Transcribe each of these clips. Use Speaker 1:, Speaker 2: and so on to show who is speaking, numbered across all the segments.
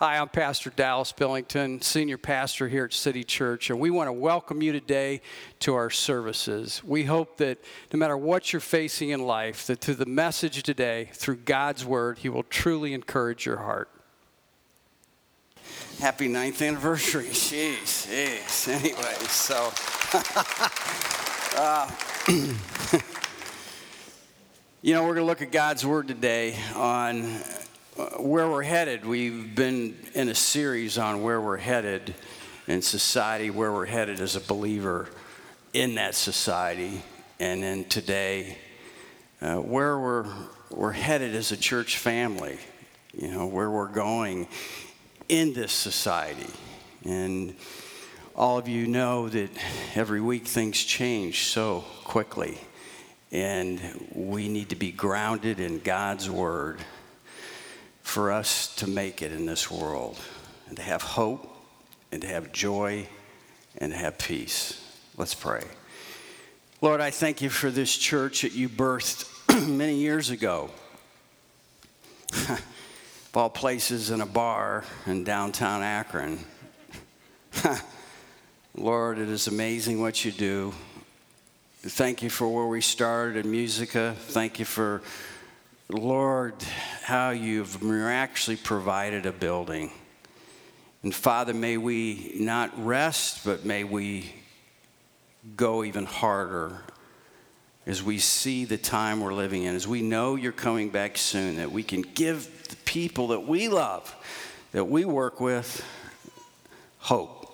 Speaker 1: Hi, I'm Pastor Dallas Billington, Senior Pastor here at City Church, and we want to welcome you today to our services. We hope that no matter what you're facing in life, that through the message today, through God's Word, He will truly encourage your heart.
Speaker 2: Happy ninth anniversary. Jeez, jeez. Anyway, so. uh, you know, we're going to look at God's Word today on where we're headed. We've been in a series on where we're headed in society, where we're headed as a believer in that society. And then today, uh, where we're, we're headed as a church family, you know, where we're going in this society. And all of you know that every week things change so quickly. And we need to be grounded in God's Word for us to make it in this world and to have hope and to have joy and to have peace. Let's pray. Lord, I thank you for this church that you birthed many years ago. of all places in a bar in downtown Akron. Lord, it is amazing what you do. Thank you for where we started in Musica. Thank you for Lord, how you've miraculously provided a building. And Father, may we not rest, but may we go even harder as we see the time we're living in, as we know you're coming back soon, that we can give the people that we love, that we work with, hope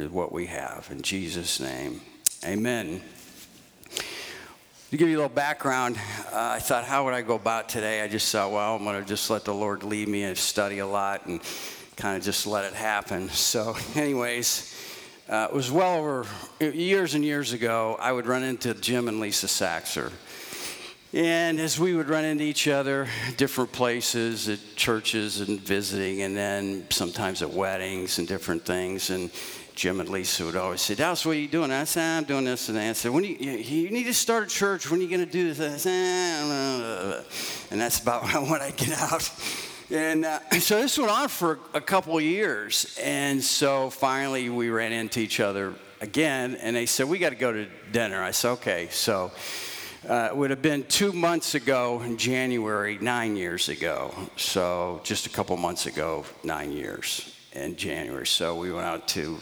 Speaker 2: is what we have. In Jesus' name, amen. To give you a little background, uh, I thought, how would I go about today? I just thought, well, I'm going to just let the Lord lead me and study a lot and kind of just let it happen. So, anyways, uh, it was well over years and years ago, I would run into Jim and Lisa Saxer. And as we would run into each other, different places, at churches and visiting, and then sometimes at weddings and different things. And Jim and Lisa would always say, Dallas, what are you doing? I said, I'm doing this. And I said, when you, you need to start a church. When are you going to do this? I said, and that's about when I get out. And uh, so this went on for a couple years. And so finally we ran into each other again. And they said, we got to go to dinner. I said, okay. So uh, it would have been two months ago in January, nine years ago. So just a couple months ago, nine years in January. So we went out to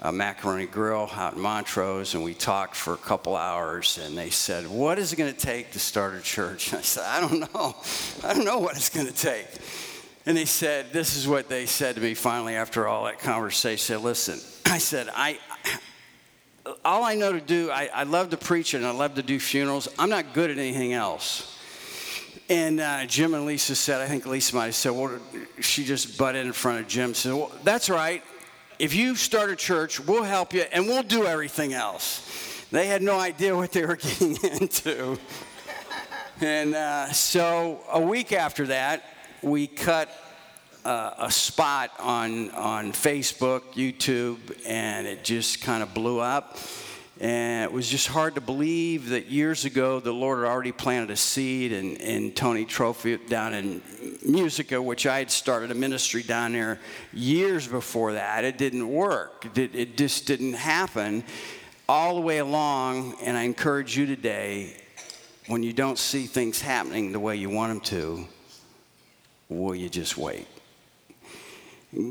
Speaker 2: a Macaroni Grill out in Montrose and we talked for a couple hours. And they said, What is it going to take to start a church? And I said, I don't know. I don't know what it's going to take. And they said, This is what they said to me finally after all that conversation. Said, Listen, I said, I. All I know to do, I, I love to preach and I love to do funerals. I'm not good at anything else. And uh, Jim and Lisa said, I think Lisa might have said, well, she just butted in front of Jim. Said, well, that's right. If you start a church, we'll help you and we'll do everything else. They had no idea what they were getting into. and uh, so a week after that, we cut uh, a spot on, on Facebook, YouTube, and it just kind of blew up. And it was just hard to believe that years ago the Lord had already planted a seed in, in Tony Troppe down in Musica, which I had started a ministry down there years before that. It didn't work, it, it just didn't happen all the way along. And I encourage you today when you don't see things happening the way you want them to, will you just wait?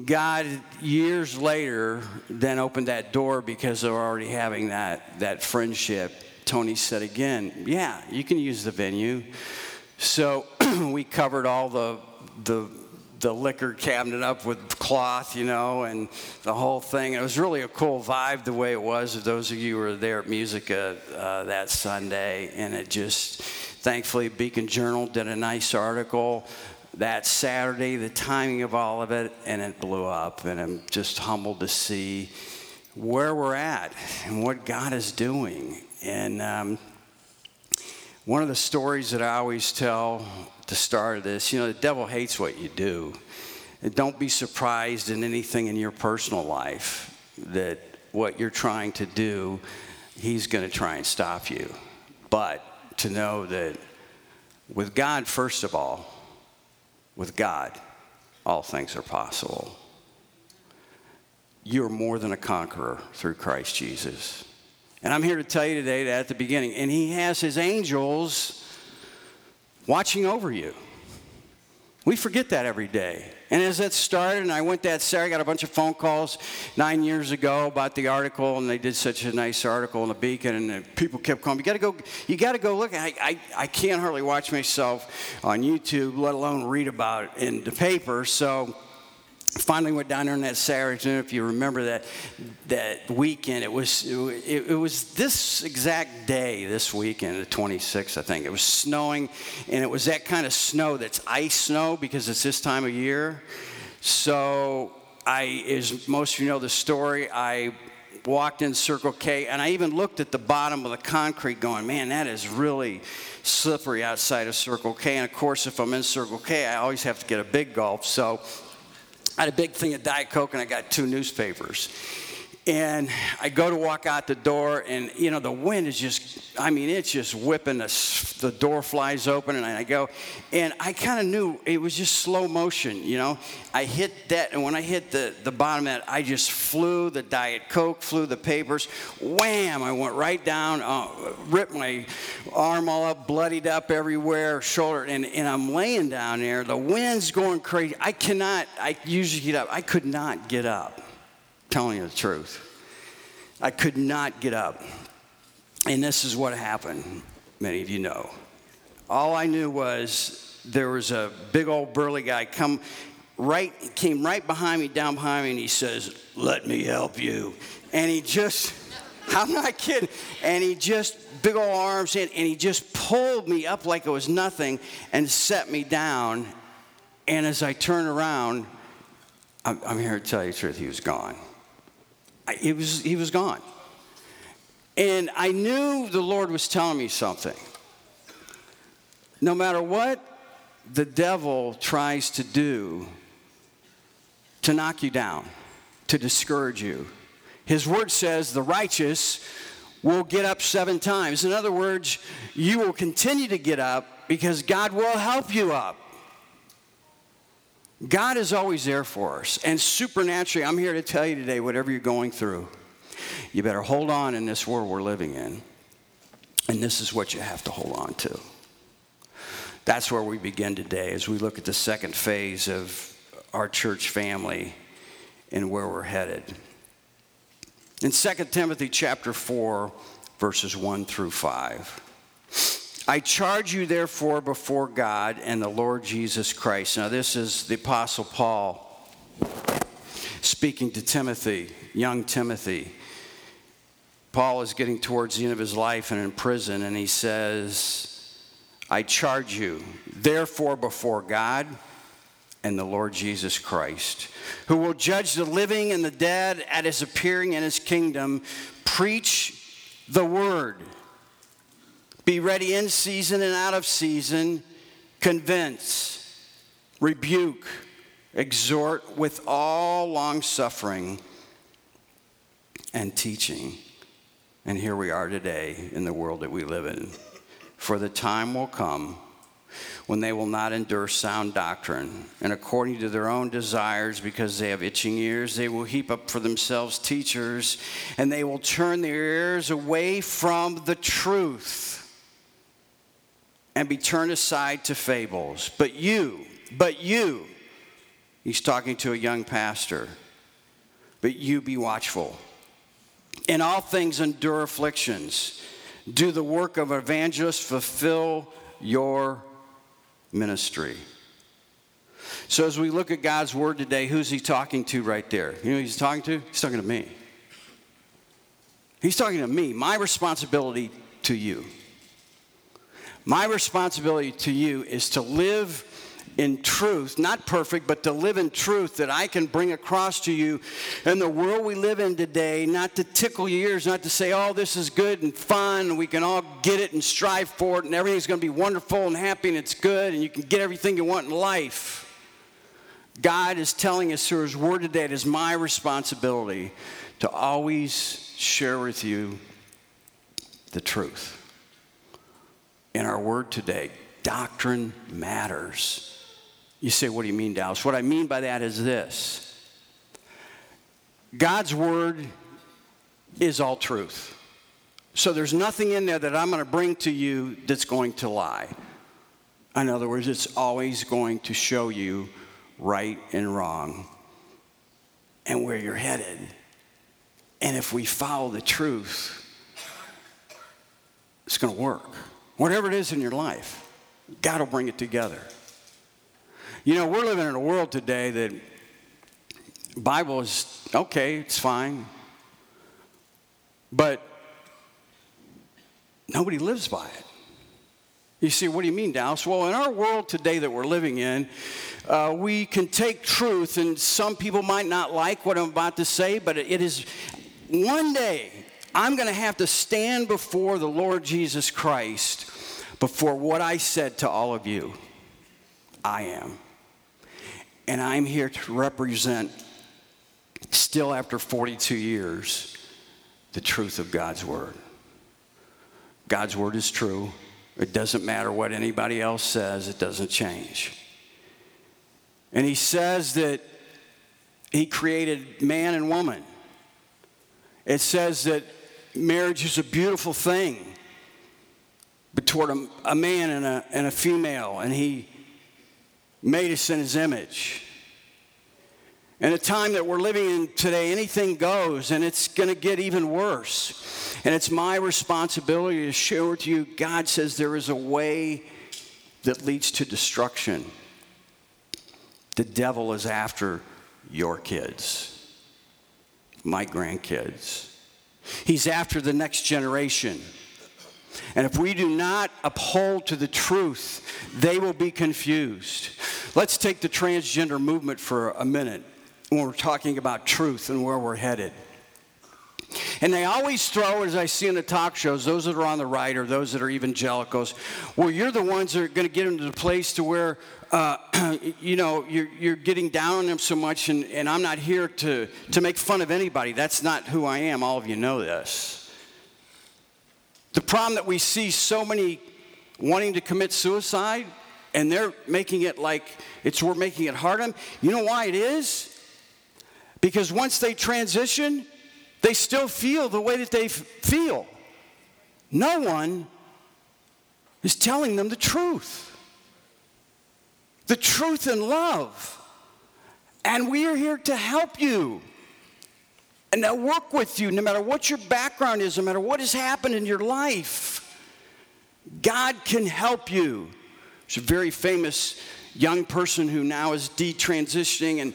Speaker 2: God, years later, then opened that door because they were already having that, that friendship. Tony said again, Yeah, you can use the venue. So we covered all the, the, the liquor cabinet up with cloth, you know, and the whole thing. It was really a cool vibe the way it was. If those of you who were there at Musica uh, that Sunday, and it just, thankfully, Beacon Journal did a nice article that Saturday, the timing of all of it, and it blew up. And I'm just humbled to see where we're at and what God is doing. And um, one of the stories that I always tell to start this, you know, the devil hates what you do. And don't be surprised in anything in your personal life that what you're trying to do, he's going to try and stop you. But to know that with God, first of all, with God, all things are possible. You're more than a conqueror through Christ Jesus. And I'm here to tell you today that at the beginning, and He has His angels watching over you. We forget that every day. And as that started, and I went that Saturday, I got a bunch of phone calls nine years ago about the article, and they did such a nice article in the Beacon, and people kept calling. You got to go. You got to go look. I, I I can't hardly watch myself on YouTube, let alone read about it in the paper. So finally went down there on that Saturday If you remember that that weekend, it was it, it, was this exact day, this weekend, the 26th, I think. It was snowing, and it was that kind of snow that's ice snow because it's this time of year. So I, as most of you know the story, I walked in Circle K, and I even looked at the bottom of the concrete, going, "Man, that is really." slippery outside of Circle K. And of course, if I'm in Circle K, I always have to get a big gulp. So I had a big thing of Diet Coke and I got two newspapers. And I go to walk out the door, and you know, the wind is just, I mean, it's just whipping. The, the door flies open, and I go, and I kind of knew it was just slow motion, you know. I hit that, and when I hit the, the bottom of that, I just flew the Diet Coke, flew the papers, wham, I went right down, uh, ripped my arm all up, bloodied up everywhere, shoulder, and, and I'm laying down there. The wind's going crazy. I cannot, I usually get up. I could not get up telling you the truth. I could not get up. And this is what happened, many of you know. All I knew was there was a big old burly guy come right came right behind me, down behind me, and he says, Let me help you. And he just I'm not kidding. And he just big old arms in and he just pulled me up like it was nothing and set me down. And as I turn around, I'm, I'm here to tell you the truth, he was gone he was, he was gone. And I knew the Lord was telling me something. No matter what the devil tries to do to knock you down, to discourage you, his word says the righteous will get up seven times. In other words, you will continue to get up because God will help you up. God is always there for us. And supernaturally, I'm here to tell you today whatever you're going through, you better hold on in this world we're living in. And this is what you have to hold on to. That's where we begin today as we look at the second phase of our church family and where we're headed. In 2 Timothy chapter 4, verses 1 through 5. I charge you, therefore, before God and the Lord Jesus Christ. Now, this is the Apostle Paul speaking to Timothy, young Timothy. Paul is getting towards the end of his life and in prison, and he says, I charge you, therefore, before God and the Lord Jesus Christ, who will judge the living and the dead at his appearing in his kingdom, preach the word. Be ready in season and out of season. Convince, rebuke, exhort with all long suffering and teaching. And here we are today in the world that we live in. For the time will come when they will not endure sound doctrine, and according to their own desires, because they have itching ears, they will heap up for themselves teachers, and they will turn their ears away from the truth and be turned aside to fables. But you, but you, he's talking to a young pastor, but you be watchful. In all things, endure afflictions. Do the work of evangelist, fulfill your ministry. So, as we look at God's word today, who's he talking to right there? You know he's talking to? He's talking to me. He's talking to me, my responsibility to you. My responsibility to you is to live in truth, not perfect, but to live in truth that I can bring across to you in the world we live in today, not to tickle your ears, not to say, oh, this is good and fun, and we can all get it and strive for it, and everything's going to be wonderful and happy and it's good, and you can get everything you want in life. God is telling us through His Word today it is my responsibility to always share with you the truth in our word today doctrine matters. You say, What do you mean, Dallas? What I mean by that is this God's word is all truth. So there's nothing in there that I'm going to bring to you that's going to lie. In other words, it's always going to show you right and wrong and where you're headed. And if we follow the truth, it's going to work. Whatever it is in your life, God will bring it together. You know, we're living in a world today that Bible is okay, it's fine. But nobody lives by it. You see, what do you mean, Dallas? Well, in our world today that we're living in, uh, we can take truth, and some people might not like what I'm about to say, but it is one day I'm going to have to stand before the Lord Jesus Christ before what I said to all of you. I am. And I'm here to represent, still after 42 years, the truth of God's Word. God's Word is true. It doesn't matter what anybody else says, it doesn't change. And He says that He created man and woman. It says that marriage is a beautiful thing between a, a man and a, and a female, and He made us in His image. In a time that we're living in today, anything goes, and it's going to get even worse. And it's my responsibility to share with you God says there is a way that leads to destruction. The devil is after your kids, my grandkids. He's after the next generation. And if we do not uphold to the truth, they will be confused. Let's take the transgender movement for a minute when we're talking about truth and where we're headed. And they always throw, as I see in the talk shows, those that are on the right or those that are evangelicals, well, you're the ones that are going to get them to the place to where, uh, you know, you're, you're getting down on them so much, and, and I'm not here to, to make fun of anybody. That's not who I am. All of you know this. The problem that we see so many wanting to commit suicide, and they're making it like it's we're making it hard on them. You know why it is? Because once they transition, they still feel the way that they feel. No one is telling them the truth. The truth in love. And we are here to help you and to work with you no matter what your background is, no matter what has happened in your life. God can help you. There's a very famous young person who now is detransitioning and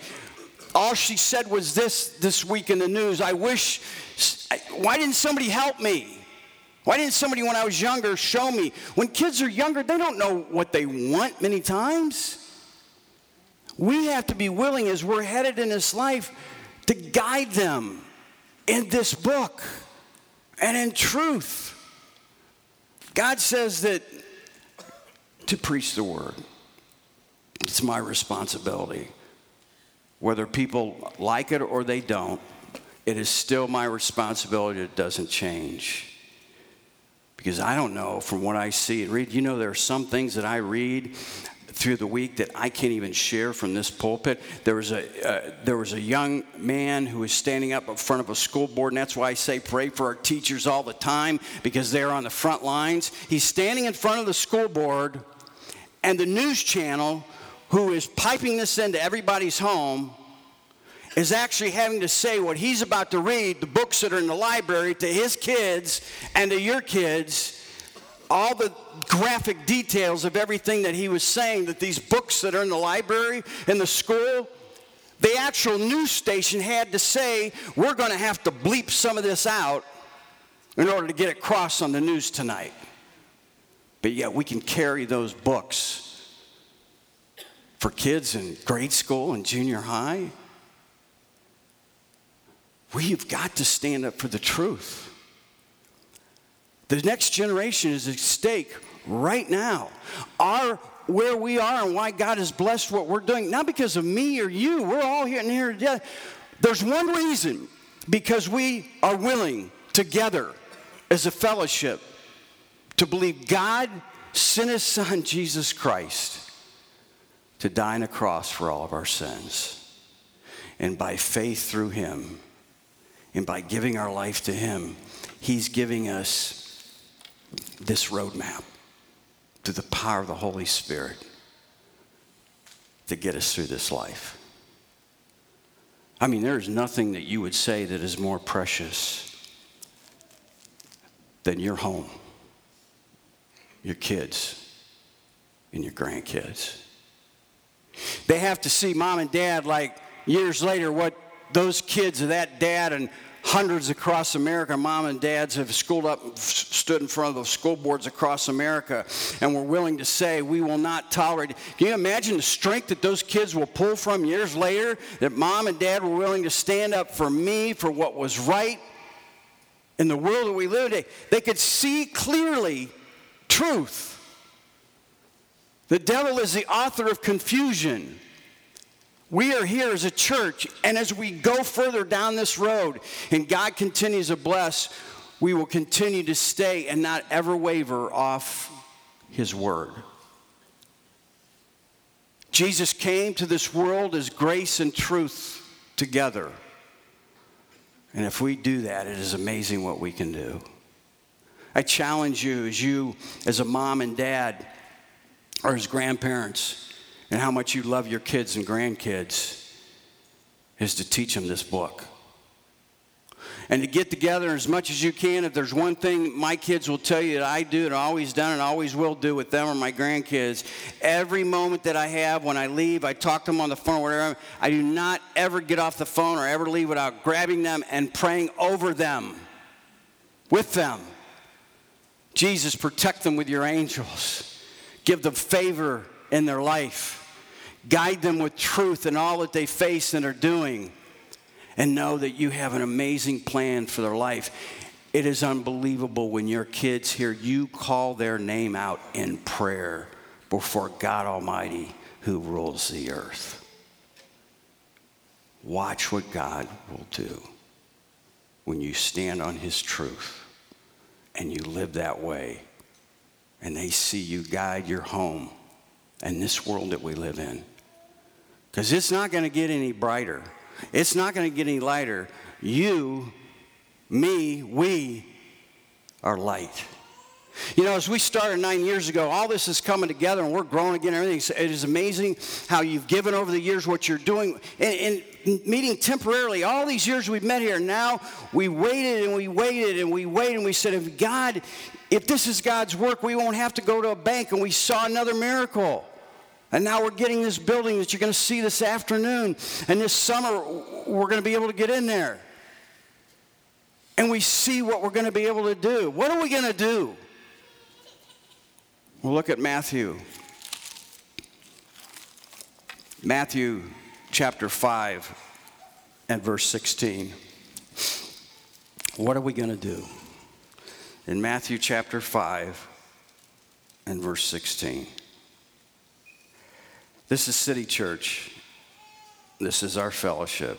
Speaker 2: all she said was this this week in the news I wish, why didn't somebody help me? Why didn't somebody, when I was younger, show me? When kids are younger, they don't know what they want many times. We have to be willing, as we're headed in this life, to guide them in this book and in truth. God says that to preach the word, it's my responsibility. Whether people like it or they don't, it is still my responsibility. It doesn't change. Because I don't know from what I see and read. You know, there are some things that I read through the week that I can't even share from this pulpit. There was a uh, there was a young man who was standing up in front of a school board, and that's why I say pray for our teachers all the time because they're on the front lines. He's standing in front of the school board, and the news channel who is piping this into everybody's home is actually having to say what he's about to read, the books that are in the library, to his kids and to your kids, all the graphic details of everything that he was saying, that these books that are in the library, and the school, the actual news station had to say, we're going to have to bleep some of this out in order to get it across on the news tonight. But yet we can carry those books for kids in grade school and junior high. We've got to stand up for the truth. The next generation is at stake right now. Our where we are and why God has blessed what we're doing, not because of me or you. We're all here and here together. There's one reason because we are willing together as a fellowship to believe God sent his son, Jesus Christ, to die on a cross for all of our sins. And by faith through him, and by giving our life to him, he's giving us this roadmap through the power of the Holy Spirit to get us through this life. I mean, there is nothing that you would say that is more precious than your home, your kids, and your grandkids. They have to see mom and dad like years later what those kids of that dad and hundreds across America, mom and dads have schooled up, stood in front of the school boards across America, and were willing to say, We will not tolerate. Can you imagine the strength that those kids will pull from years later? That mom and dad were willing to stand up for me, for what was right in the world that we live in. They could see clearly truth. The devil is the author of confusion. We are here as a church, and as we go further down this road and God continues to bless, we will continue to stay and not ever waver off His word. Jesus came to this world as grace and truth together. And if we do that, it is amazing what we can do. I challenge you as you, as a mom and dad, or as grandparents, and how much you love your kids and grandkids is to teach them this book. And to get together as much as you can. If there's one thing my kids will tell you that I do and always done and always will do with them or my grandkids, every moment that I have when I leave, I talk to them on the phone or whatever, I do not ever get off the phone or ever leave without grabbing them and praying over them, with them. Jesus, protect them with your angels. Give them favor in their life. Guide them with truth in all that they face and are doing. And know that you have an amazing plan for their life. It is unbelievable when your kids hear you call their name out in prayer before God Almighty who rules the earth. Watch what God will do when you stand on His truth and you live that way and they see you guide your home and this world that we live in. Because it's not going to get any brighter, it's not going to get any lighter. You, me, we are light. You know, as we started nine years ago, all this is coming together and we're growing again. Everything. It is amazing how you've given over the years what you're doing. And, and, meeting temporarily, all these years we've met here, now we waited and we waited and we waited and we said, if God, if this is God's work, we won't have to go to a bank. And we saw another miracle. And now we're getting this building that you're going to see this afternoon. And this summer, we're going to be able to get in there. And we see what we're going to be able to do. What are we going to do? We'll look at Matthew. Matthew chapter 5 and verse 16. What are we going to do? In Matthew chapter 5 and verse 16. This is City Church. This is our fellowship.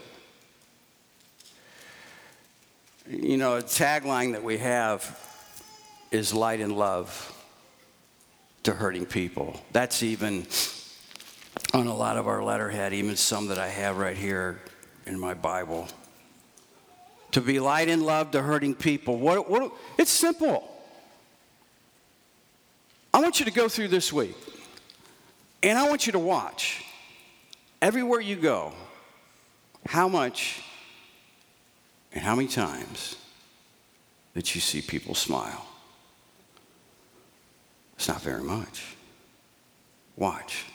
Speaker 2: You know, a tagline that we have is light and love to hurting people. That's even on a lot of our letterhead, even some that I have right here in my Bible. To be light and love to hurting people. What, what, it's simple. I want you to go through this week. And I want you to watch everywhere you go how much and how many times that you see people smile. It's not very much. Watch.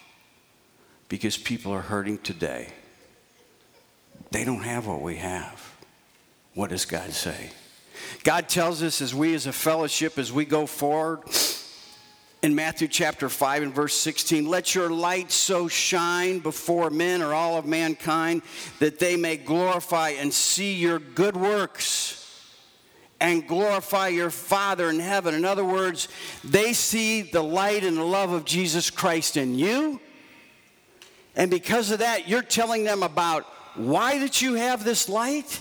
Speaker 2: Because people are hurting today. They don't have what we have. What does God say? God tells us as we as a fellowship, as we go forward, in Matthew chapter 5 and verse 16, let your light so shine before men or all of mankind that they may glorify and see your good works and glorify your Father in heaven. In other words, they see the light and the love of Jesus Christ in you. And because of that, you're telling them about why that you have this light.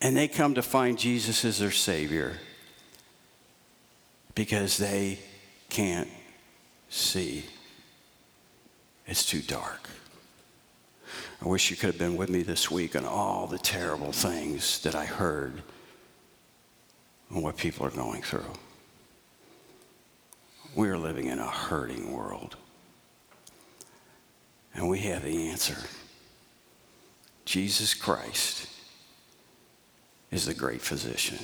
Speaker 2: And they come to find Jesus as their Savior because they can't see. It's too dark. I wish you could have been with me this week on all the terrible things that I heard and what people are going through. We are living in a hurting world. And we have the answer. Jesus Christ is the great physician,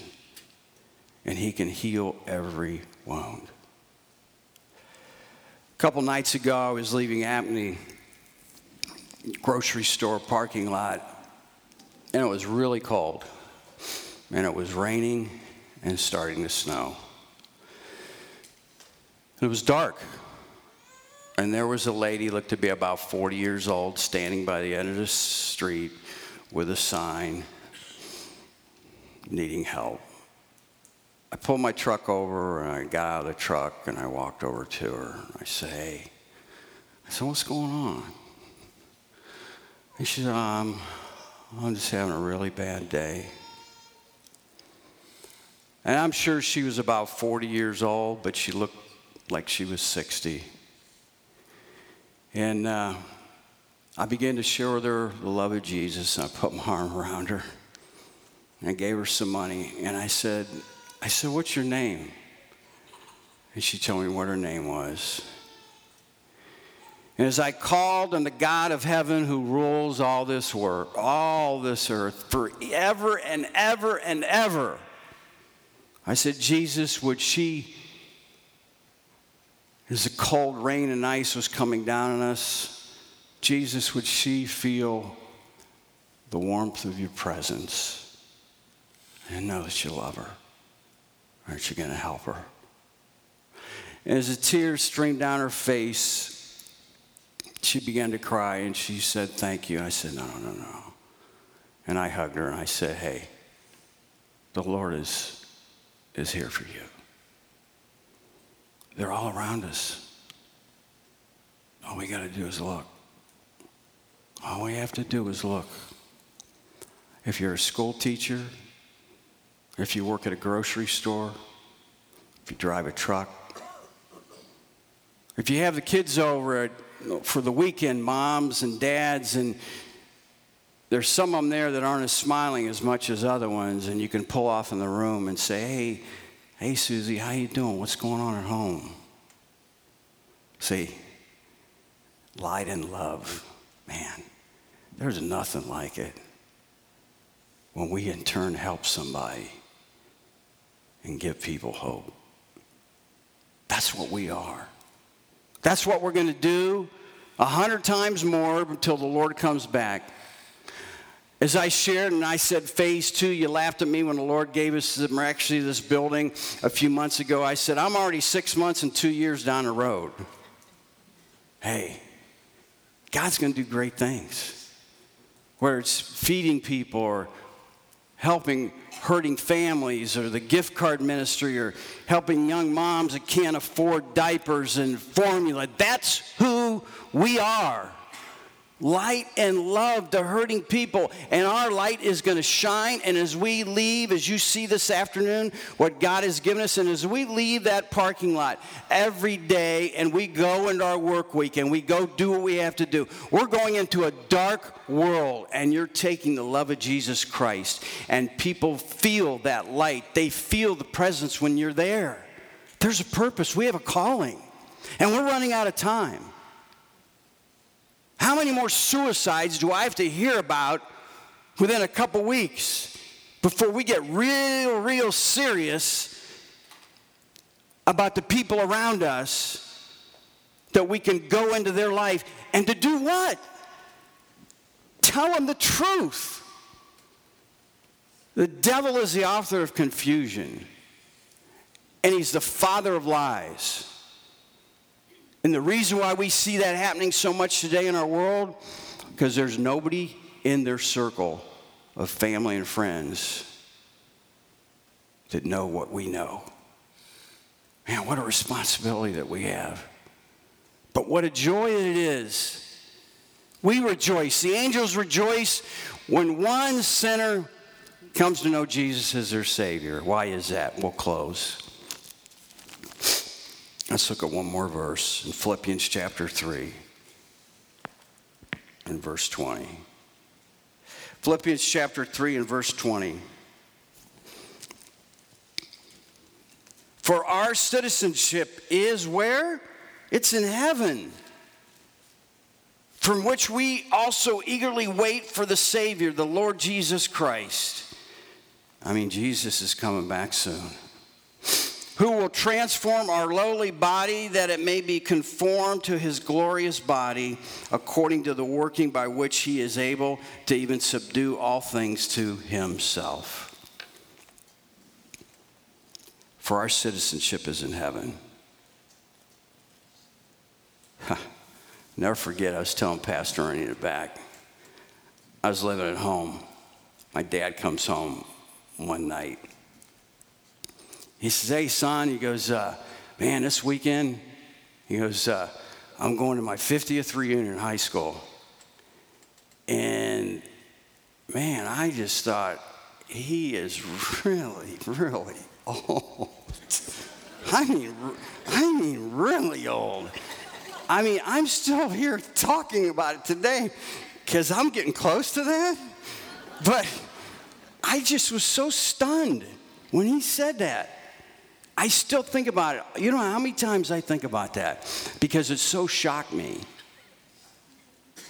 Speaker 2: and he can heal every wound. A couple nights ago, I was leaving Acme grocery store parking lot, and it was really cold, and it was raining and starting to snow. It was dark. And there was a lady, looked to be about 40 years old, standing by the end of the street with a sign needing help. I pulled my truck over and I got out of the truck and I walked over to her. And I say, I said, what's going on? And she said, um, I'm just having a really bad day. And I'm sure she was about 40 years old, but she looked like she was 60. And uh, I began to share with her the love of Jesus. And I put my arm around her. And I gave her some money. And I said, I said, what's your name? And she told me what her name was. And as I called on the God of heaven who rules all this work, all this earth, forever and ever and ever, I said, Jesus, would she, as the cold rain and ice was coming down on us, Jesus, would she feel the warmth of your presence and know that you love her? Aren't you going to help her? And as the tears streamed down her face, she began to cry and she said, Thank you. I said, No, no, no, no. And I hugged her and I said, Hey, the Lord is, is here for you. They're all around us. All we got to do is look. All we have to do is look. If you're a school teacher, if you work at a grocery store, if you drive a truck, if you have the kids over at, for the weekend, moms and dads, and there's some of them there that aren't as smiling as much as other ones, and you can pull off in the room and say, "Hey, hey, Susie, how you doing? What's going on at home?" See, light and love, man, there's nothing like it when we in turn help somebody and give people hope. That's what we are. That's what we're going to do a hundred times more until the Lord comes back. As I shared and I said phase two, you laughed at me when the Lord gave us actually this building a few months ago. I said, I'm already six months and two years down the road. Hey, God's going to do great things. Whether it's feeding people or helping hurting families or the gift card ministry or helping young moms that can't afford diapers and formula. That's who we are light and love to hurting people. And our light is going to shine. And as we leave, as you see this afternoon, what God has given us, and as we leave that parking lot every day and we go into our work week and we go do what we have to do, we're going into a dark world and you're taking the love of Jesus Christ. And people feel that light, they feel the presence when you're there. There's a purpose, we have a calling. And we're running out of time. How many more suicides do I have to hear about within a couple weeks before we get real, real serious about the people around us that we can go into their life and to do what? Tell them the truth. The devil is the author of confusion, and he's the father of lies. And the reason why we see that happening so much today in our world, because there's nobody in their circle of family and friends that know what we know. Man, what a responsibility that we have. But what a joy that it is. We rejoice. The angels rejoice when one sinner comes to know Jesus as their Savior. Why is that? We'll close. Let's look at one more verse in Philippians chapter 3. and verse 20. Philippians chapter 3 and verse 20. For our citizenship is where? It's in heaven, from which we also eagerly wait for the Savior, the Lord Jesus Christ. I mean, Jesus is coming back soon. Who will transform our lowly body that it may be conformed to his glorious body, according to the working by which he is able to even subdue all things to himself for our citizenship is in heaven. Huh. Never forget, I was telling Pastor Ernie the back, I was living at home. My dad comes home one night. He says, Hey, son, he goes, uh, Man, this weekend, he goes, uh, I'm going to my 50th reunion in high school. And man, I just thought, he is really, really old. I mean, I mean, really old. I mean, I'm still here talking about it today because I'm getting close to that. But I just was so stunned when he said that. I still think about it. You know how many times I think about that? Because it so shocked me.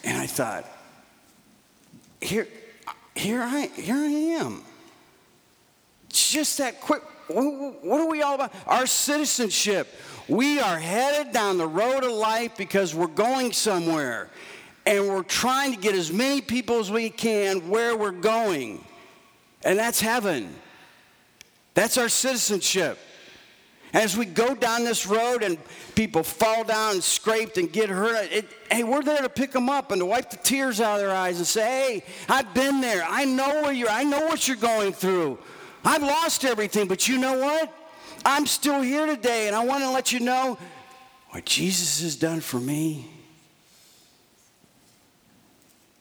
Speaker 2: And I thought, here, here I, here I am. Just that quick what are we all about? Our citizenship. We are headed down the road of life because we're going somewhere. And we're trying to get as many people as we can where we're going. And that's heaven. That's our citizenship. As we go down this road and people fall down and scraped and get hurt, it, hey, we're there to pick them up and to wipe the tears out of their eyes and say, hey, I've been there. I know where you're, I know what you're going through. I've lost everything, but you know what? I'm still here today, and I want to let you know what Jesus has done for me,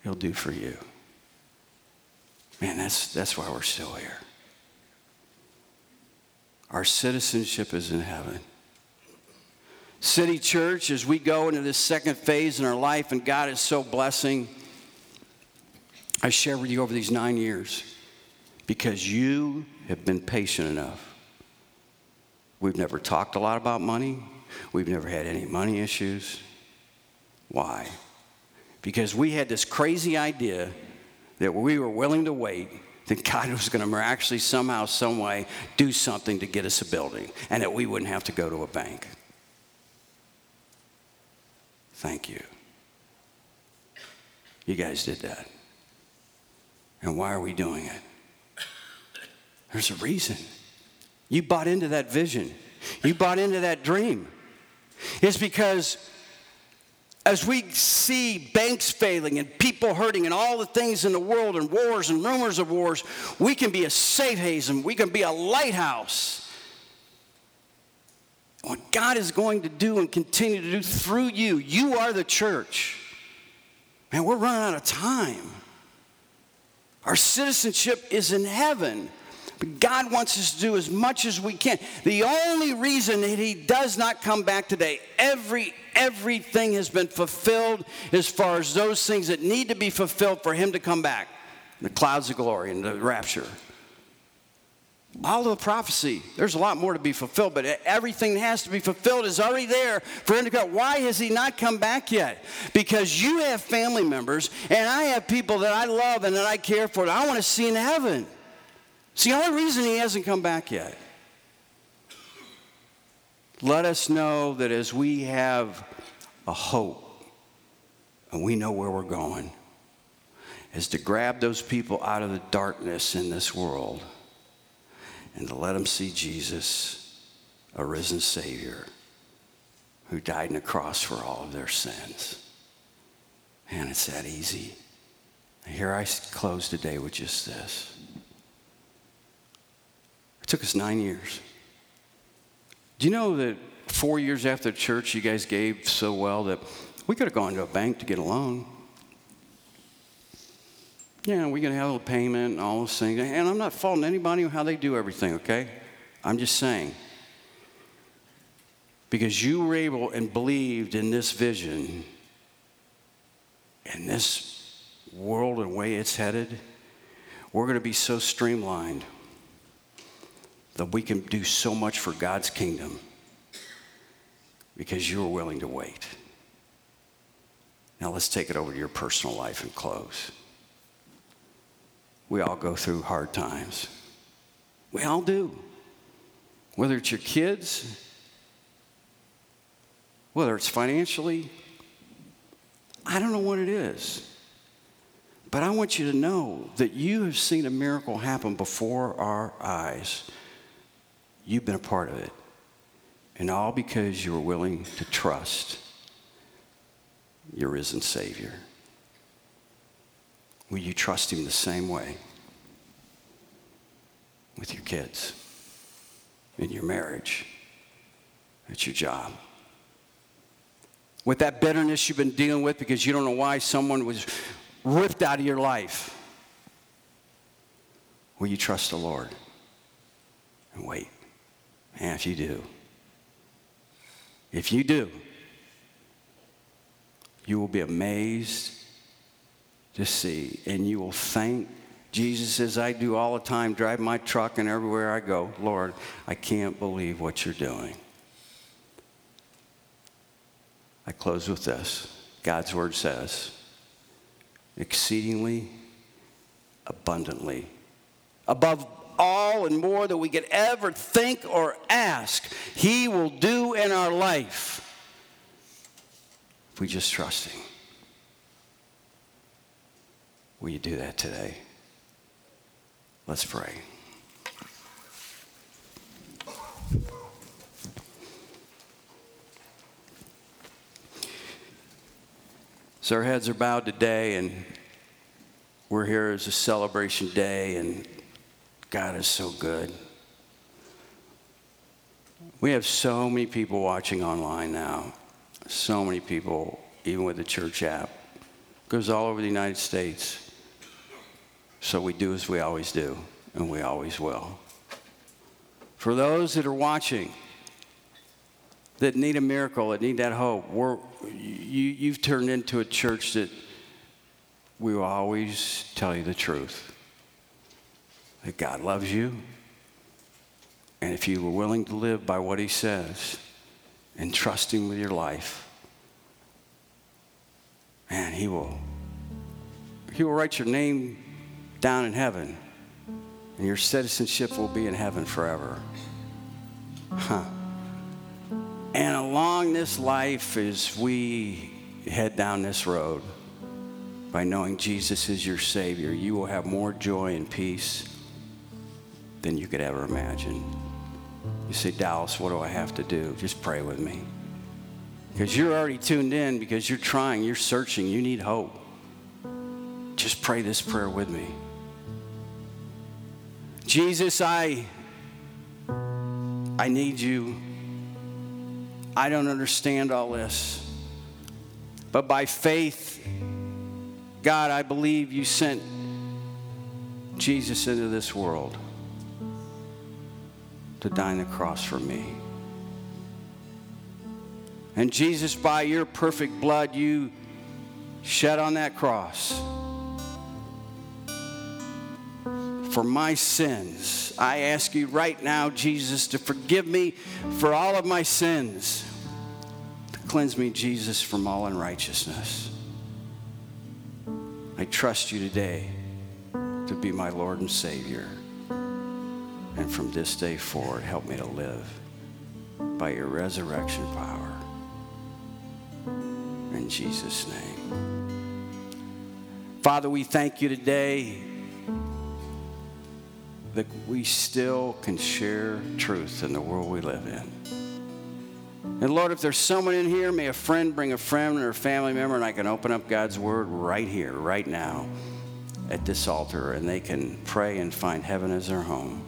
Speaker 2: He'll do for you. Man, that's, that's why we're still here. Our citizenship is in heaven. City Church, as we go into this second phase in our life, and God is so blessing, I share with you over these nine years because you have been patient enough. We've never talked a lot about money. We've never had any money issues. Why? Because we had this crazy idea that we were willing to wait that God was going to miraculously somehow, some way do something to get us a building and that we wouldn't have to go to a bank. Thank you. You guys did that. And why are we doing it? There's a reason. You bought into that vision, you bought into that dream. It's because as we see banks failing and people hurting and all the things in the world and wars and rumors of wars, we can be a safe haven, we can be a lighthouse. What God is going to do and continue to do through you, you are the church. Man, we're running out of time. Our citizenship is in heaven. But God wants us to do as much as we can. The only reason that He does not come back today, every everything has been fulfilled as far as those things that need to be fulfilled for Him to come back. The clouds of glory and the rapture. All the prophecy, there's a lot more to be fulfilled, but everything that has to be fulfilled is already there for him to come. Why has he not come back yet? Because you have family members, and I have people that I love and that I care for that I want to see in heaven. It's the only reason he hasn't come back yet. Let us know that as we have a hope and we know where we're going, is to grab those people out of the darkness in this world and to let them see Jesus, a risen Savior who died on the cross for all of their sins. And it's that easy. Here I close today with just this. It took us nine years. Do you know that four years after church, you guys gave so well that we could have gone to a bank to get a loan? Yeah, we can have a payment and all those things. And I'm not faulting anybody on how they do everything, okay? I'm just saying. Because you were able and believed in this vision, in this world and way it's headed, we're going to be so streamlined that we can do so much for God's kingdom because you were willing to wait. Now let's take it over to your personal life and close. We all go through hard times. We all do. Whether it's your kids, whether it's financially, I don't know what it is. But I want you to know that you have seen a miracle happen before our eyes. You've been a part of it. And all because you were willing to trust your risen Savior. Will you trust Him the same way with your kids, in your marriage, at your job? With that bitterness you've been dealing with because you don't know why someone was ripped out of your life, will you trust the Lord and wait? And if you do, if you do, you will be amazed to see, and you will thank Jesus as I do all the time, drive my truck and everywhere I go. Lord, I can't believe what you're doing. I close with this God's word says, exceedingly abundantly, above all and more than we could ever think or ask, He will do in our life if we just trust Him. Will you do that today? Let's pray. So our heads are bowed today, and we're here as a celebration day, and God is so good. We have so many people watching online now. So many people, even with the church app. Goes all over the United States. So we do as we always do, and we always will. For those that are watching, that need a miracle, that need that hope, you, you've turned into a church that we will always tell you the truth. That God loves you. And if you were willing to live by what He says and trust Him with your life, man, He will. He will write your name down in heaven, and your citizenship will be in heaven forever. Huh. And along this life, as we head down this road, by knowing Jesus is your Savior, you will have more joy and peace than you could ever imagine. You say, Dallas, what do I have to do? Just pray with me. Because you're already tuned in, because you're trying, you're searching, you need hope. Just pray this prayer with me. Jesus, I I need you. I don't understand all this. But by faith, God, I believe you sent Jesus into this world to die on the cross for me. And Jesus, by your perfect blood, you shed on that cross for my sins. I ask you right now, Jesus, to forgive me for all of my sins, to cleanse me, Jesus, from all unrighteousness. I trust you today to be my Lord and Savior. And from this day forward, help me to live by your resurrection power. In Jesus' name. Father, we thank you today that we still can share truth in the world we live in. And Lord, if there's someone in here, may a friend bring a friend or a family member, and I can open up God's word right here, right now, at this altar, and they can pray and find heaven as their home,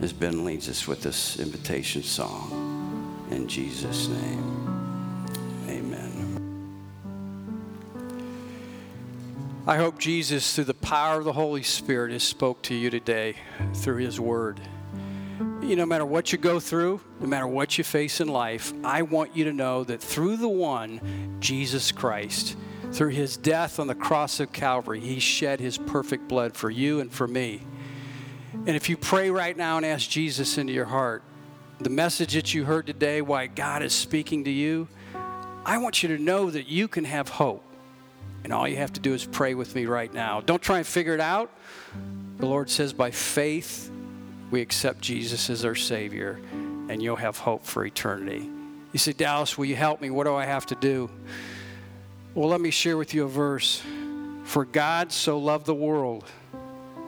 Speaker 2: as Ben leads us with this invitation song. In Jesus' name, amen.
Speaker 1: I hope Jesus, through the power of the Holy Spirit, has spoke to you today through his word. You know, no matter what you go through, no matter what you face in life, I want you to know that through the one, Jesus Christ, Through his death on the cross of Calvary, he shed his perfect blood for you and for me. And if you pray right now and ask Jesus into your heart, the message that you heard today, why God is speaking to you, I want you to know that you can have hope. And all you have to do is pray with me right now. Don't try and figure it out. The Lord says, by faith, we accept Jesus as our Savior, and you'll have hope for eternity. You say, Dallas, will you help me? What do I have to do? Well, let me share with you a verse. For God so loved the world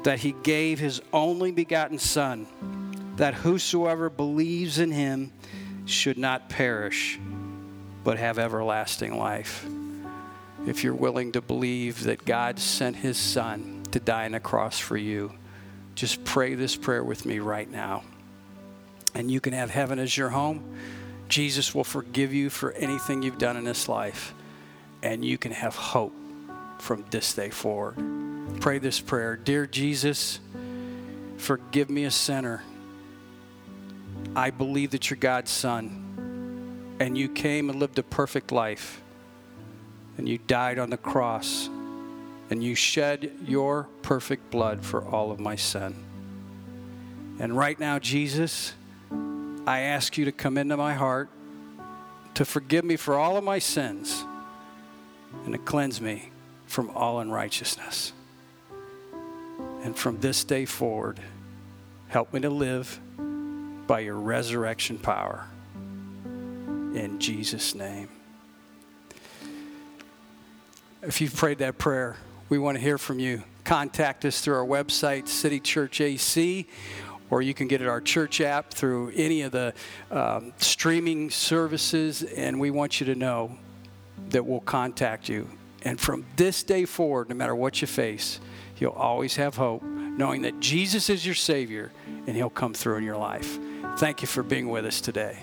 Speaker 1: that he gave his only begotten Son, that whosoever believes in him should not perish, but have everlasting life. If you're willing to believe that God sent his Son to die on a cross for you, just pray this prayer with me right now. And you can have heaven as your home. Jesus will forgive you for anything you've done in this life, and you can have hope from this day forward. Pray this prayer Dear Jesus, forgive me a sinner. I believe that you're God's Son, and you came and lived a perfect life, and you died on the cross, and you shed your perfect blood for all of my sin. And right now, Jesus, I ask you to come into my heart, to forgive me for all of my sins, and to cleanse me from all unrighteousness. And from this day forward, help me to live by your resurrection power. In Jesus' name. If you've prayed that prayer, we want to hear from you. Contact us through our website, City Church AC, or you can get it our church app through any of the um, streaming services. And we want you to know that we'll contact you. And from this day forward, no matter what you face, you'll always have hope, knowing that Jesus is your Savior and He'll come through in your life. Thank you for being with us today.